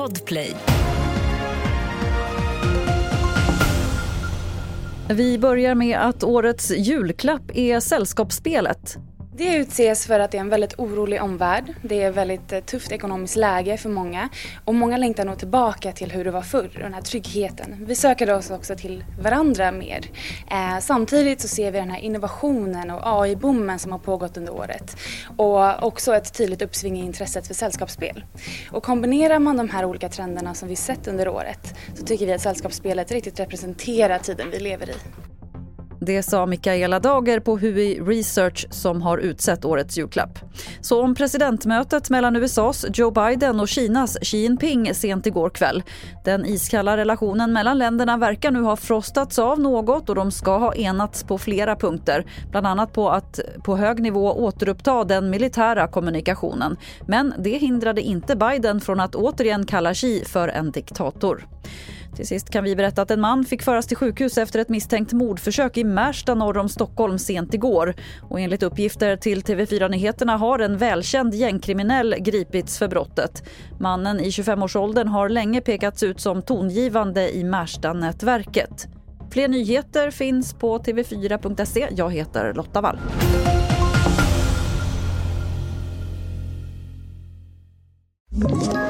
Podplay. Vi börjar med att årets julklapp är Sällskapsspelet. Det utses för att det är en väldigt orolig omvärld. Det är ett väldigt eh, tufft ekonomiskt läge för många. Och många längtar nog tillbaka till hur det var förr, den här tryggheten. Vi söker oss också till varandra mer. Eh, samtidigt så ser vi den här innovationen och AI-boomen som har pågått under året. Och också ett tydligt uppsving i intresset för sällskapsspel. Och kombinerar man de här olika trenderna som vi sett under året så tycker vi att sällskapsspelet riktigt representerar tiden vi lever i. Det sa Mikaela Dager på Hui Research som har utsett årets julklapp. Så om presidentmötet mellan USAs Joe Biden och Kinas Xi Jinping sent igår kväll. Den iskalla relationen mellan länderna verkar nu ha frostats av något och de ska ha enats på flera punkter. Bland annat på att på hög nivå återuppta den militära kommunikationen. Men det hindrade inte Biden från att återigen kalla Xi för en diktator. Till sist kan vi berätta att en man fick föras till sjukhus efter ett misstänkt mordförsök i Märsta norr om Stockholm sent igår. Och enligt uppgifter till TV4 Nyheterna har en välkänd gängkriminell gripits för brottet. Mannen i 25-årsåldern har länge pekats ut som tongivande i Märsta-nätverket. Fler nyheter finns på tv4.se. Jag heter Lotta Wall. you